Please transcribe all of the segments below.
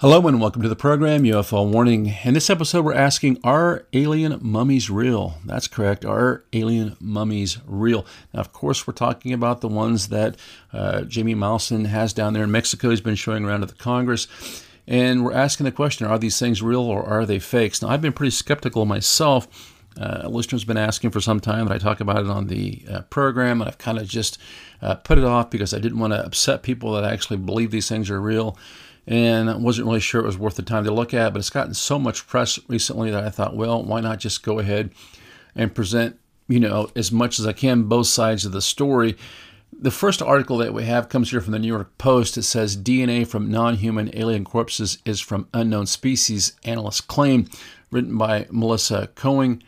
Hello and welcome to the program UFO Warning. In this episode, we're asking Are alien mummies real? That's correct. Are alien mummies real? Now, of course, we're talking about the ones that uh, Jamie Maussan has down there in Mexico. He's been showing around to the Congress. And we're asking the question Are these things real or are they fakes? Now, I've been pretty skeptical myself. Uh, a listener's been asking for some time that I talk about it on the uh, program, and I've kind of just uh, put it off because I didn't want to upset people that actually believe these things are real and I wasn't really sure it was worth the time to look at. But it's gotten so much press recently that I thought, well, why not just go ahead and present, you know, as much as I can both sides of the story. The first article that we have comes here from the New York Post. It says DNA from non human alien corpses is from unknown species, analysts claim, written by Melissa Koenig.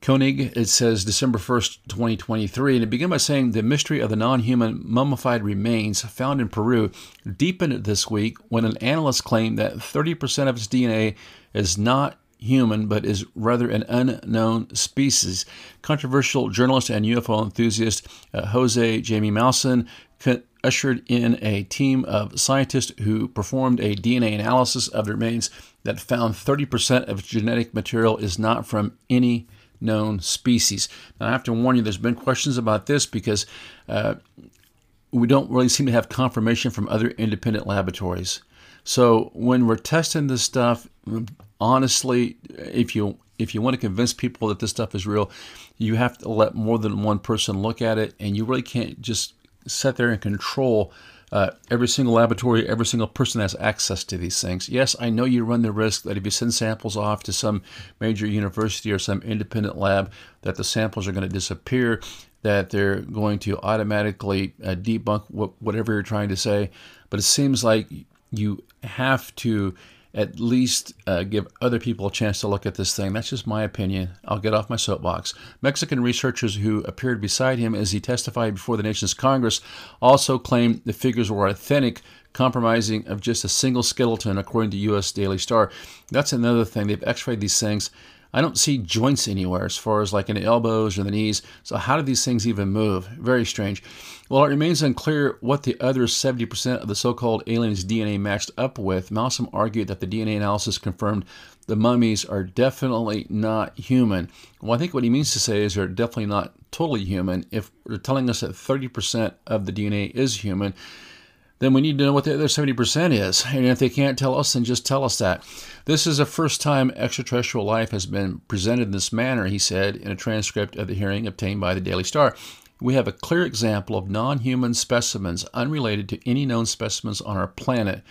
Koenig, it says December 1st, 2023, and it began by saying the mystery of the non human mummified remains found in Peru deepened this week when an analyst claimed that 30% of its DNA is not human but is rather an unknown species. Controversial journalist and UFO enthusiast uh, Jose Jamie Maussan ushered in a team of scientists who performed a DNA analysis of the remains that found 30% of its genetic material is not from any known species. Now, I have to warn you, there's been questions about this because uh, we don't really seem to have confirmation from other independent laboratories. So when we're testing this stuff, honestly, if you if you want to convince people that this stuff is real, you have to let more than one person look at it, and you really can't just sit there and control uh, every single laboratory, every single person has access to these things. Yes, I know you run the risk that if you send samples off to some major university or some independent lab, that the samples are going to disappear, that they're going to automatically uh, debunk whatever you're trying to say. But it seems like you have to at least uh, give other people a chance to look at this thing. That's just my opinion. I'll get off my soapbox. Mexican researchers who appeared beside him as he testified before the nation's Congress also claimed the figures were authentic, compromising of just a single skeleton, according to U.S. Daily Star. That's another thing. They've x rayed these things I don't see joints anywhere as far as like in the elbows or the knees. So, how do these things even move? Very strange. Well, it remains unclear what the other 70% of the so called aliens' DNA matched up with. Maussan argued that the DNA analysis confirmed the mummies are definitely not human. Well, I think what he means to say is they're definitely not totally human. If they're telling us that 30% of the DNA is human, then we need to know what the other 70% is. And if they can't tell us, then just tell us that. This is the first time extraterrestrial life has been presented in this manner, he said in a transcript of the hearing obtained by the Daily Star. We have a clear example of non human specimens unrelated to any known specimens on our planet.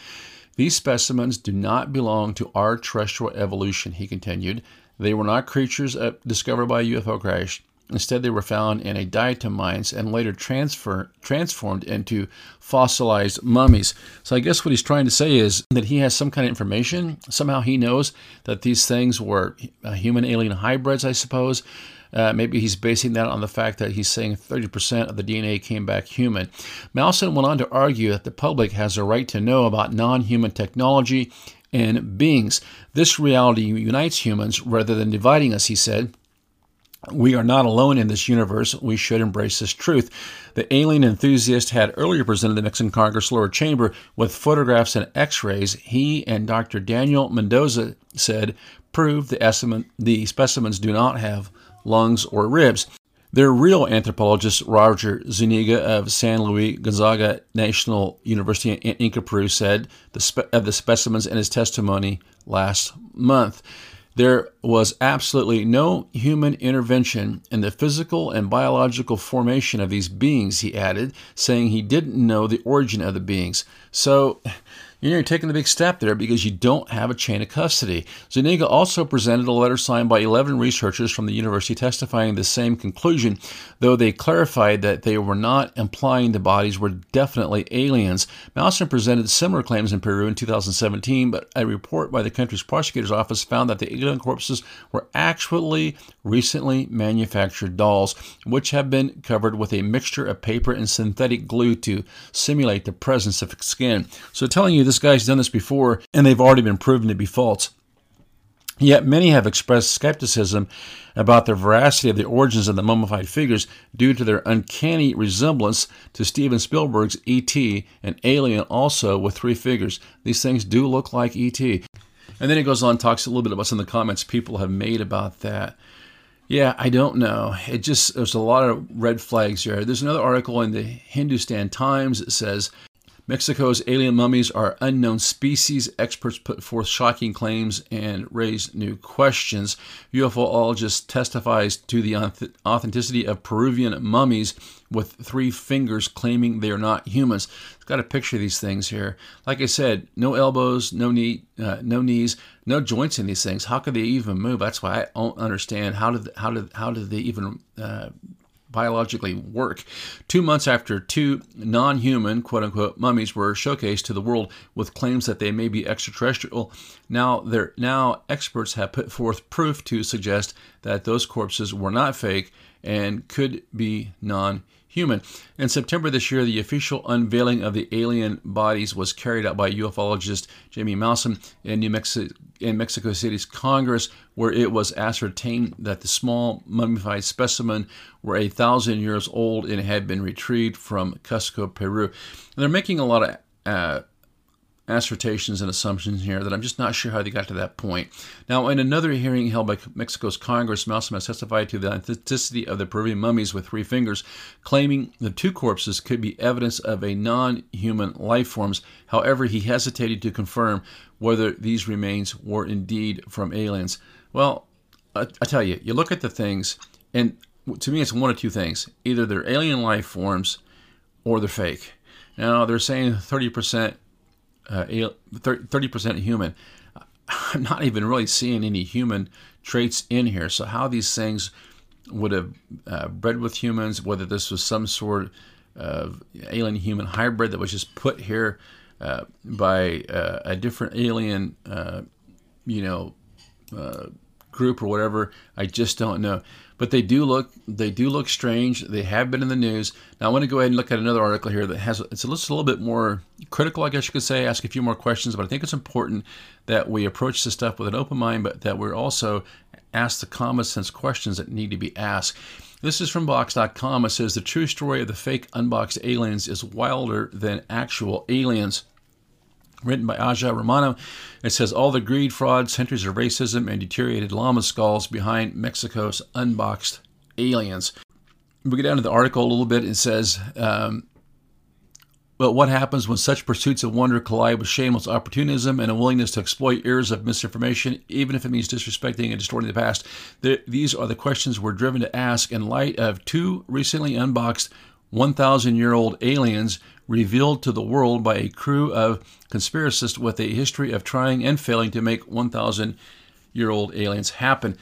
These specimens do not belong to our terrestrial evolution, he continued. They were not creatures uh, discovered by UFO crash. Instead, they were found in a diatom mines and later transfer, transformed into fossilized mummies. So, I guess what he's trying to say is that he has some kind of information. Somehow, he knows that these things were uh, human alien hybrids, I suppose. Uh, maybe he's basing that on the fact that he's saying 30% of the DNA came back human. Maussan went on to argue that the public has a right to know about non human technology and beings. This reality unites humans rather than dividing us, he said. We are not alone in this universe. We should embrace this truth. The alien enthusiast had earlier presented the Mexican Congress lower chamber with photographs and x rays. He and Dr. Daniel Mendoza said prove the, estimate, the specimens do not have lungs or ribs. Their real anthropologist, Roger Zuniga of San Luis Gonzaga National University in Ica, Peru, said the spe- of the specimens in his testimony last month. There was absolutely no human intervention in the physical and biological formation of these beings, he added, saying he didn't know the origin of the beings. So, you know, you're taking the big step there because you don't have a chain of custody. Zuniga also presented a letter signed by 11 researchers from the university testifying the same conclusion, though they clarified that they were not implying the bodies were definitely aliens. Malmstrom presented similar claims in Peru in 2017, but a report by the country's prosecutor's office found that the alien corpses were actually recently manufactured dolls, which have been covered with a mixture of paper and synthetic glue to simulate the presence of skin. So, telling you this guy's done this before and they've already been proven to be false. Yet many have expressed skepticism about the veracity of the origins of the mummified figures due to their uncanny resemblance to Steven Spielberg's E.T., and alien also with three figures. These things do look like E.T. And then he goes on talks a little bit about some of the comments people have made about that. Yeah, I don't know. It just there's a lot of red flags here. There's another article in the Hindustan Times that says Mexico's alien mummies are unknown species. Experts put forth shocking claims and raise new questions. UFOologist testifies to the authenticity of Peruvian mummies with three fingers claiming they are not humans. It's got a picture of these things here. Like I said, no elbows, no knee, uh, no knees, no joints in these things. How could they even move? That's why I don't understand how did how did how did they even uh, biologically work. Two months after two non human, quote unquote, mummies were showcased to the world with claims that they may be extraterrestrial, now, now experts have put forth proof to suggest that those corpses were not fake and could be non human. In September this year, the official unveiling of the alien bodies was carried out by ufologist Jamie Malmstrom in New Mexico, in Mexico City's Congress, where it was ascertained that the small mummified specimen were a thousand years old and had been retrieved from Cusco, Peru. And they're making a lot of uh, assertions and assumptions here that I'm just not sure how they got to that point. Now, in another hearing held by Mexico's Congress, has testified to the authenticity of the Peruvian mummies with three fingers, claiming the two corpses could be evidence of a non human life forms. However, he hesitated to confirm whether these remains were indeed from aliens. Well, I, I tell you, you look at the things, and to me, it's one of two things either they're alien life forms or they're fake. Now, they're saying 30% uh, 30% human. I'm not even really seeing any human traits in here. So, how these things would have uh, bred with humans, whether this was some sort of alien human hybrid that was just put here uh, by uh, a different alien, uh, you know, uh, group or whatever, I just don't know but they do look they do look strange. They have been in the news. Now I want to go ahead and look at another article here that has it's a little, a little bit more critical, I guess you could say. Ask a few more questions, but I think it's important that we approach this stuff with an open mind, but that we're also ask the common sense questions that need to be asked. This is from Vox.com. It says the true story of the fake unboxed aliens is wilder than actual aliens written by Aja Romano. It says all the greed, fraud, centuries of racism, and deteriorated llama skulls behind Mexico's unboxed aliens. We get down to the article a little bit. It says, um, but what happens when such pursuits of wonder collide with shameless opportunism and a willingness to exploit eras of misinformation, even if it means disrespecting and distorting the past? The, these are the questions we're driven to ask in light of two recently unboxed 1,000 year old aliens revealed to the world by a crew of conspiracists with a history of trying and failing to make 1,000 year old aliens happen.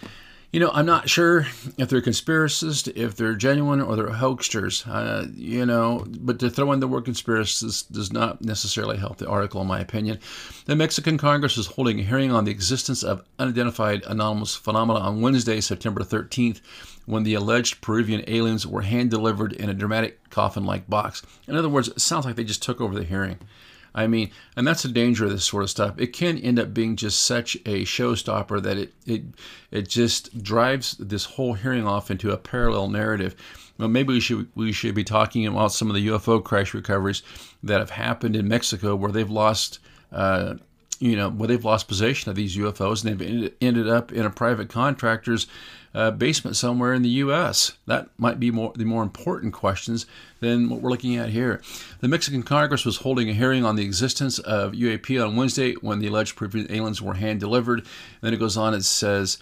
You know, I'm not sure if they're conspiracists, if they're genuine, or they're hoaxsters. Uh, you know, but to throw in the word conspiracist does not necessarily help the article, in my opinion. The Mexican Congress is holding a hearing on the existence of unidentified anomalous phenomena on Wednesday, September 13th, when the alleged Peruvian aliens were hand delivered in a dramatic coffin like box. In other words, it sounds like they just took over the hearing. I mean, and that's the danger of this sort of stuff. It can end up being just such a showstopper that it it it just drives this whole hearing off into a parallel narrative. Well, maybe we should we should be talking about some of the UFO crash recoveries that have happened in Mexico, where they've lost. Uh, you know, where they've lost possession of these UFOs and they've ended up in a private contractor's uh, basement somewhere in the U.S. That might be more the more important questions than what we're looking at here. The Mexican Congress was holding a hearing on the existence of UAP on Wednesday when the alleged Peruvian aliens were hand delivered. Then it goes on. It says.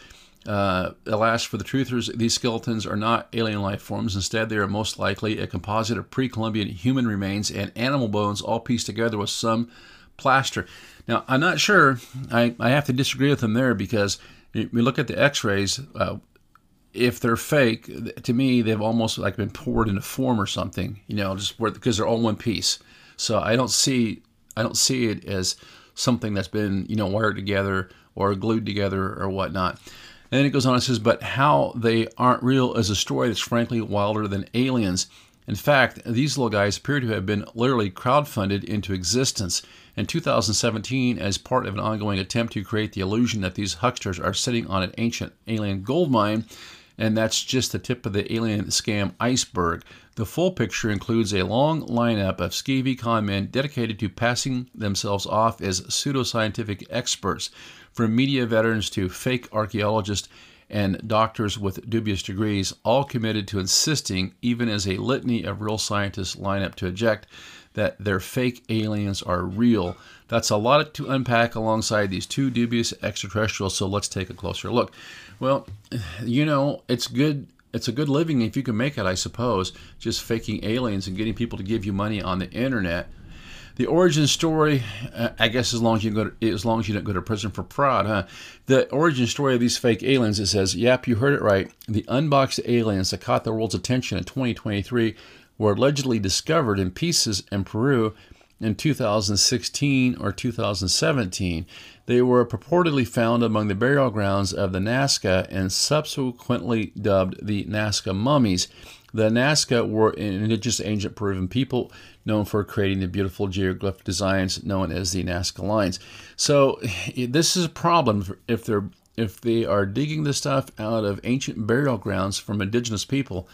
Uh, alas for the truthers, these skeletons are not alien life forms. Instead, they are most likely a composite of pre Columbian human remains and animal bones, all pieced together with some plaster. Now, I'm not sure. I, I have to disagree with him there because we look at the X-rays. Uh, if they're fake, to me, they've almost like been poured in a form or something. You know, just because they're all one piece. So I don't see I don't see it as something that's been you know wired together or glued together or whatnot. And then it goes on and says, but how they aren't real is a story that's frankly wilder than aliens. In fact, these little guys appear to have been literally crowdfunded into existence in 2017 as part of an ongoing attempt to create the illusion that these hucksters are sitting on an ancient alien gold mine. And that's just the tip of the alien scam iceberg. The full picture includes a long lineup of skeevy con men dedicated to passing themselves off as pseudoscientific experts, from media veterans to fake archaeologists and doctors with dubious degrees, all committed to insisting, even as a litany of real scientists line up to eject, that their fake aliens are real. That's a lot to unpack alongside these two dubious extraterrestrials, so let's take a closer look. Well, you know, it's good it's a good living if you can make it, I suppose, just faking aliens and getting people to give you money on the internet. The origin story, uh, I guess, as long as you go, to, as long as you don't go to prison for fraud, huh? The origin story of these fake aliens, it says, "Yep, you heard it right. The unboxed aliens that caught the world's attention in 2023 were allegedly discovered in pieces in Peru in 2016 or 2017. They were purportedly found among the burial grounds of the Nazca and subsequently dubbed the Nazca mummies. The Nazca were an indigenous ancient Peruvian people known for creating the beautiful geoglyph designs known as the Nazca lines. So this is a problem if they're if they are digging the stuff out of ancient burial grounds from indigenous people.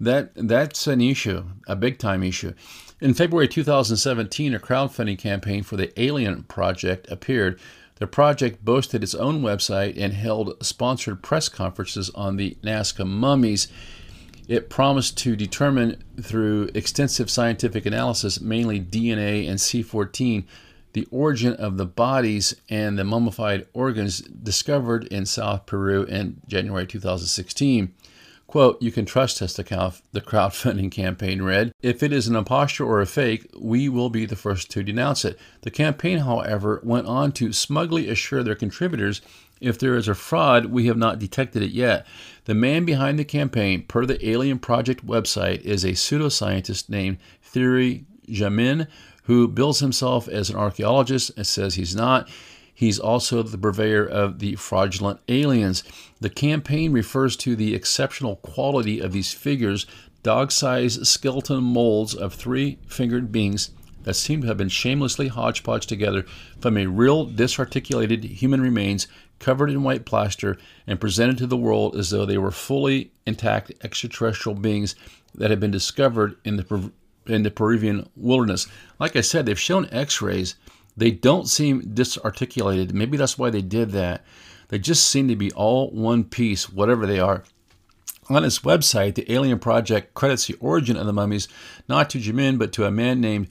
That that's an issue, a big time issue. In February 2017, a crowdfunding campaign for the Alien Project appeared. The project boasted its own website and held sponsored press conferences on the Nazca mummies. It promised to determine through extensive scientific analysis, mainly DNA and C14, the origin of the bodies and the mummified organs discovered in South Peru in January 2016. Quote, you can trust us, the, crowdfunding campaign read. If it is an imposture or a fake, we will be the first to denounce it. The campaign, however, went on to smugly assure their contributors if there is a fraud, we have not detected it yet. The man behind the campaign, per the Alien Project website, is a pseudoscientist named Thierry Jamin, who bills himself as an archaeologist and says he's not. He's also the purveyor of the fraudulent aliens. The campaign refers to the exceptional quality of these figures, dog sized skeleton molds of three fingered beings that seem to have been shamelessly hodgepodged together from a real disarticulated human remains covered in white plaster and presented to the world as though they were fully intact extraterrestrial beings that had been discovered in the in the Peruvian wilderness. Like I said, they've shown X-rays they don't seem disarticulated. Maybe that's why they did that. They just seem to be all one piece, whatever they are. On its website, the Alien Project credits the origin of the mummies not to Jamin, but to a man named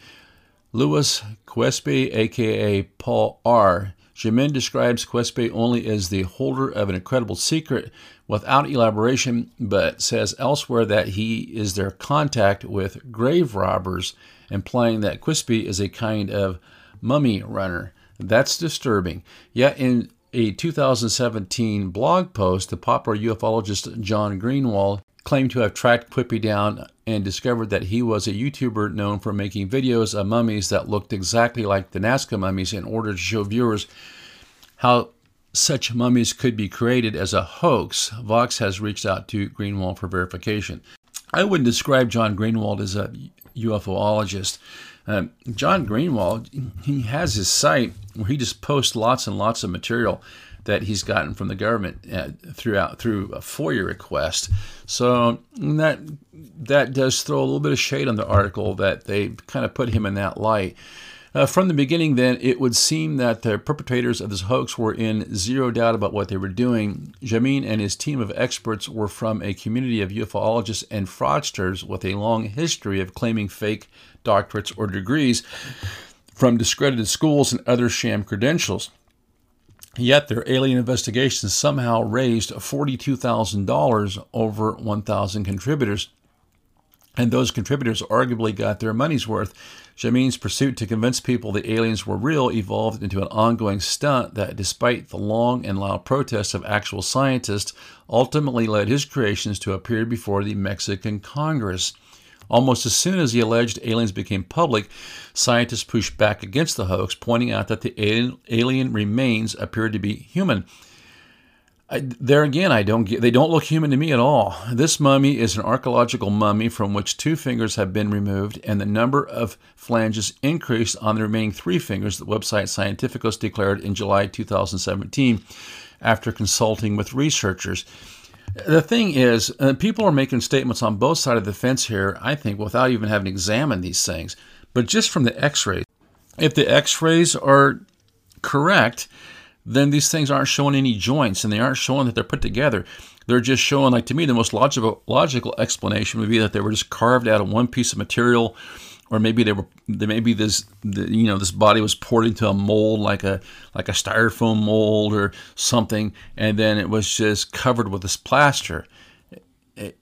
Louis Quispe, aka Paul R. Jamin describes Quispe only as the holder of an incredible secret without elaboration, but says elsewhere that he is their contact with grave robbers, implying that Quispe is a kind of mummy runner. That's disturbing. Yet in a 2017 blog post, the popular ufologist John Greenewald claimed to have tracked Quispe down and discovered that he was a YouTuber known for making videos of mummies that looked exactly like the Nazca mummies in order to show viewers how such mummies could be created as a hoax. Vox has reached out to Greenewald for verification. I wouldn't describe John Greenewald as a UFOologist. Uh, John Greenewald, he has his site where he just posts lots and lots of material that he's gotten from the government uh, throughout through a FOIA request. So that that does throw a little bit of shade on the article that they kind of put him in that light. Uh, from the beginning, then, it would seem that the perpetrators of this hoax were in zero doubt about what they were doing. Jamin and his team of experts were from a community of ufologists and fraudsters with a long history of claiming fake doctorates or degrees from discredited schools and other sham credentials. Yet their alien investigations somehow raised $42,000 over 1,000 contributors. And those contributors arguably got their money's worth. Jamin's pursuit to convince people the aliens were real evolved into an ongoing stunt that, despite the long and loud protests of actual scientists, ultimately led his creations to appear before the Mexican Congress. Almost as soon as the alleged aliens became public, scientists pushed back against the hoax, pointing out that the alien remains appeared to be human. I, there again, I don't get, they don't look human to me at all. This mummy is an archaeological mummy from which two fingers have been removed, and the number of phalanges increased on the remaining three fingers, the website Scientificus declared in July 2017 after consulting with researchers. The thing is, uh, people are making statements on both sides of the fence here, I think, without even having examined these things. But just from the x rays, if the x rays are correct, then these things aren't showing any joints and they aren't showing that they're put together. They're just showing, like to me, the most logical logical explanation would be that they were just carved out of one piece of material, or maybe they were maybe this the, you know this body was poured into a mold like a like a styrofoam mold or something, and then it was just covered with this plaster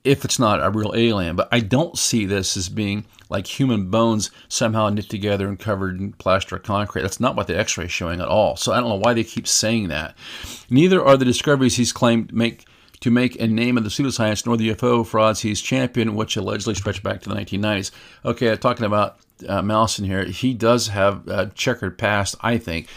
if it's not a real alien. But I don't see this as being like human bones somehow knit together and covered in plaster or concrete. That's not what the x ray is showing at all. So I don't know why they keep saying that. Neither are the discoveries he's claimed make to make a name of the pseudoscience nor the UFO frauds he's championed, which allegedly stretch back to the 1990s. Okay, talking about uh, Maussan here, he does have a checkered past, I think.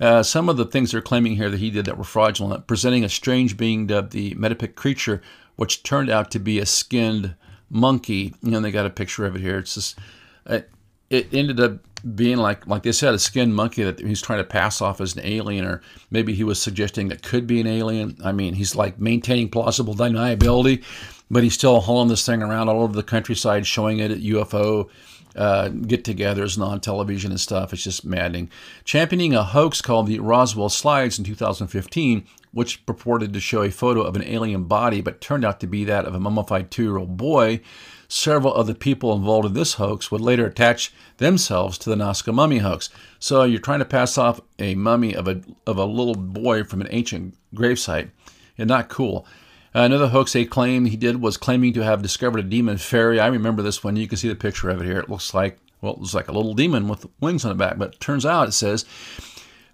Uh, some of the things they're claiming here that he did that were fraudulent, presenting a strange being dubbed the Metepec creature which turned out to be a skinned monkey. And they got a picture of it here. It's just, it, it ended up being like, like they said, a skinned monkey that he's trying to pass off as an alien, or maybe he was suggesting it could be an alien. I mean, he's like maintaining plausible deniability, but he's still hauling this thing around all over the countryside, showing it at UFO uh, get-togethers and on television and stuff. It's just maddening. Championing a hoax called the Roswell Slides in 2015, which purported to show a photo of an alien body but turned out to be that of a mummified two year old boy. Several of the people involved in this hoax would later attach themselves to the Nazca mummy hoax. So you're trying to pass off a mummy of a, of a little boy from an ancient gravesite. And not cool. Another hoax they claimed he did was claiming to have discovered a demon fairy. I remember this one. You can see the picture of it here. It looks like, well, it looks like a little demon with wings on the back, but turns out it says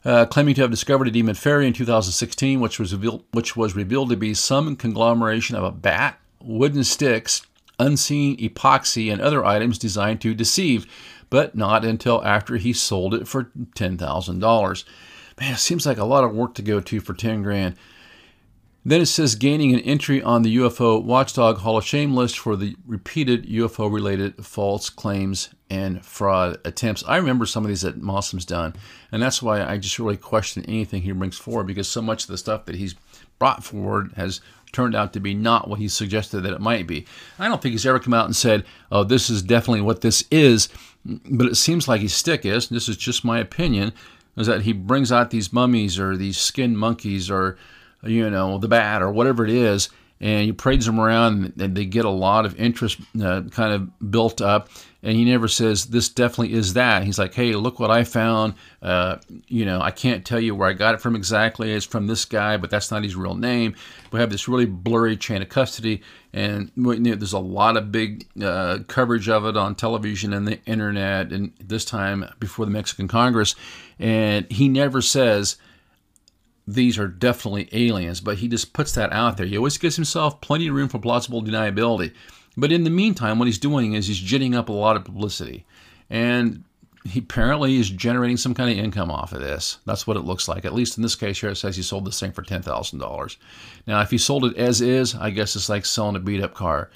uh, claiming to have discovered a demon fairy in 2016, which was revealed, which was revealed to be some conglomeration of a bat, wooden sticks, unseen epoxy, and other items designed to deceive, but not until after he sold it for ten thousand dollars. Man, it seems like a lot of work to go to for ten grand. Then it says gaining an entry on the UFO Watchdog Hall of Shame list for the repeated UFO related false claims and fraud attempts. I remember some of these that Maussan's done, and that's why I just really question anything he brings forward because so much of the stuff that he's brought forward has turned out to be not what he suggested that it might be. I don't think he's ever come out and said, "Oh, this is definitely what this is," but it seems like his stick is. This is just my opinion. Is that he brings out these mummies or these skin monkeys or you know, the bat or whatever it is, and he parades them around and they get a lot of interest uh, kind of built up and he never says this definitely is that. He's like hey look what i found. Uh, you know i can't tell you where i got it from exactly. It's from this guy but that's not his real name. We have this really blurry chain of custody and you know, there's a lot of big uh, coverage of it on television and the internet and this time before the mexican congress and he never says these are definitely aliens, but he just puts that out there. He always gives himself plenty of room for plausible deniability. But in the meantime, what he's doing is he's ginning up a lot of publicity. And he apparently is generating some kind of income off of this. That's what it looks like. At least in this case here, it says he sold this thing for $10,000. Now, if he sold it as is, I guess it's like selling a beat up car.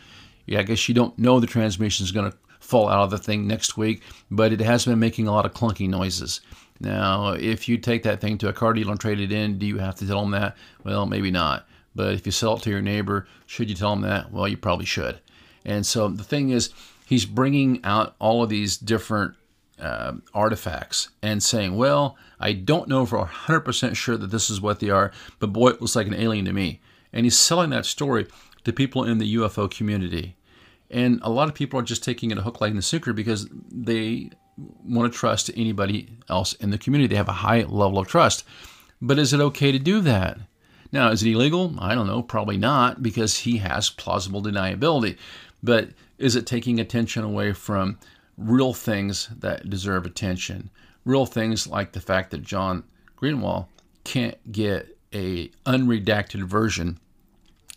Yeah, I guess you don't know the transmission is going to fall out of the thing next week, but it has been making a lot of clunky noises. Now, if you take that thing to a car dealer and trade it in, do you have to tell them that? Well, maybe not. But if you sell it to your neighbor, should you tell them that? Well, you probably should. And so the thing is, he's bringing out all of these different uh, artifacts and saying, well, I don't know for 100% sure that this is what they are, but boy, it looks like an alien to me. And he's selling that story to people in the UFO community. And a lot of people are just taking it a hook, line, and sinker because they want to trust anybody else in the community. They have a high level of trust. But is it okay to do that? Now, is it illegal? I don't know, probably not, because he has plausible deniability. but is it taking attention away from real things that deserve attention? Real things like the fact that John Greenewald can't get a unredacted version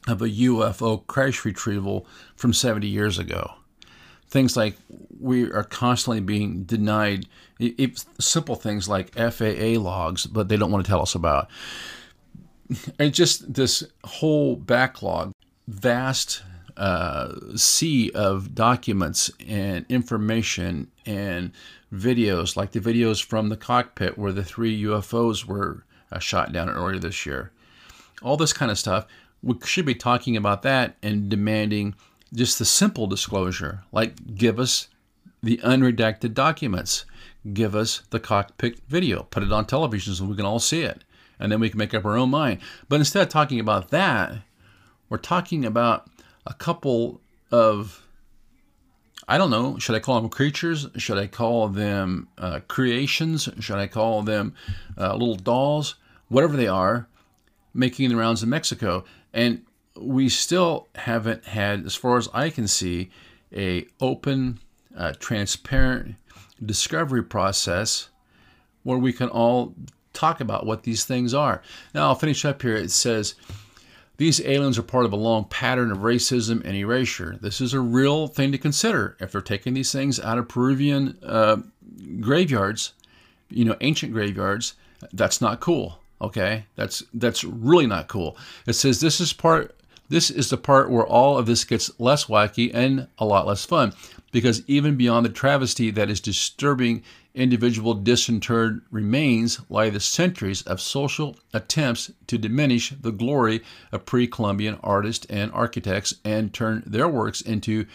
of a UFO crash retrieval from 70 years ago. Things like we are constantly being denied simple things like FAA logs, but they don't want to tell us about. And just this whole backlog, vast uh, sea of documents and information and videos, like the videos from the cockpit where the three UFOs were uh, shot down earlier this year. All this kind of stuff we should be talking about that and demanding just the simple disclosure, like give us the unredacted documents, give us the cockpit video, put it on television so we can all see it, and then we can make up our own mind. But instead of talking about that, we're talking about a couple of I don't know. Should I call them creatures? Should I call them uh, creations? Should I call them uh, little dolls? Whatever they are, making the rounds in Mexico. And we still haven't had, as far as I can see, a open, uh, transparent discovery process where we can all talk about what these things are. Now I'll finish up here. It says these aliens are part of a long pattern of racism and erasure. This is a real thing to consider. If they're taking these things out of Peruvian uh, graveyards, you know, ancient graveyards, that's not cool. Okay, that's that's really not cool. It says this is part. This is the part where all of this gets less wacky and a lot less fun, because even beyond the travesty that is disturbing individual disinterred remains lie the centuries of social attempts to diminish the glory of pre-Columbian artists and architects and turn their works into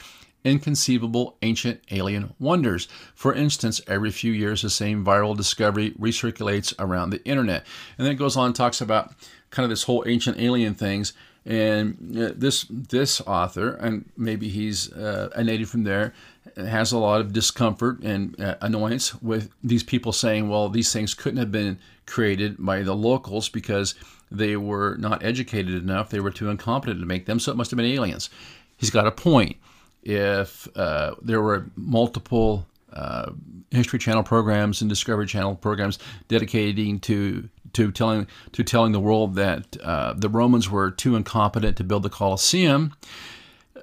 inconceivable ancient alien wonders. For instance, every few years, the same viral discovery recirculates around the internet. And then it goes on and talks about kind of this whole ancient alien things. And uh, this this author, and maybe he's uh, a native from there, has a lot of discomfort and uh, annoyance with these people saying, well, these things couldn't have been created by the locals because they were not educated enough, they were too incompetent to make them, so it must have been aliens. He's got a point if uh, there were multiple uh, History Channel programs and Discovery Channel programs dedicating to to telling to telling the world that uh, the Romans were too incompetent to build the Colosseum,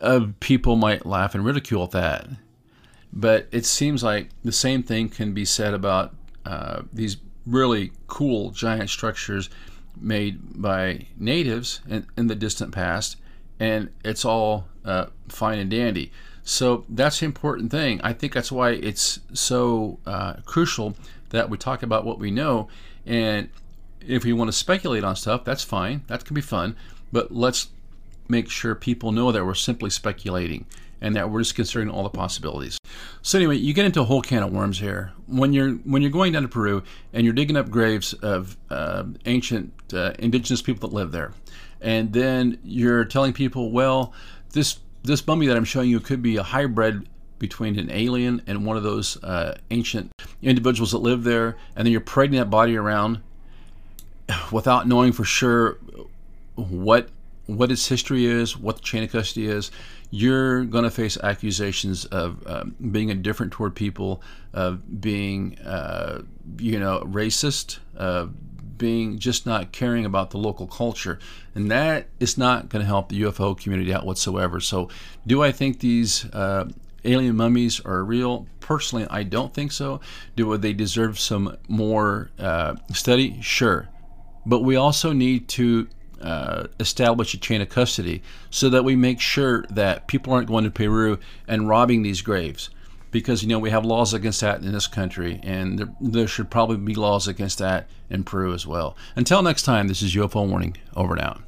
uh, people might laugh and ridicule that. But it seems like the same thing can be said about uh, these really cool giant structures made by natives in, in the distant past and it's all uh, fine and dandy. So that's the important thing. I think that's why it's so uh, crucial that we talk about what we know. And if we want to speculate on stuff, that's fine. That can be fun. But let's make sure people know that we're simply speculating and that we're just considering all the possibilities. So anyway, you get into a whole can of worms here. When you're when you're going down to Peru and you're digging up graves of uh, ancient uh, indigenous people that live there, and then you're telling people, well, this this mummy that I'm showing you could be a hybrid between an alien and one of those uh, ancient individuals that live there, and then you're parading that body around without knowing for sure what what its history is, what the chain of custody is, you're going to face accusations of um, being indifferent toward people, of being, uh, you know, racist, uh, being just not caring about the local culture. And that is not going to help the UFO community out whatsoever. So, do I think these uh, alien mummies are real? Personally, I don't think so. Do they deserve some more uh, study? Sure. But we also need to uh, establish a chain of custody so that we make sure that people aren't going to Peru and robbing these graves because you know we have laws against that in this country, and there, there should probably be laws against that in Peru as well. Until next time, this is UFO Warning. Over and out.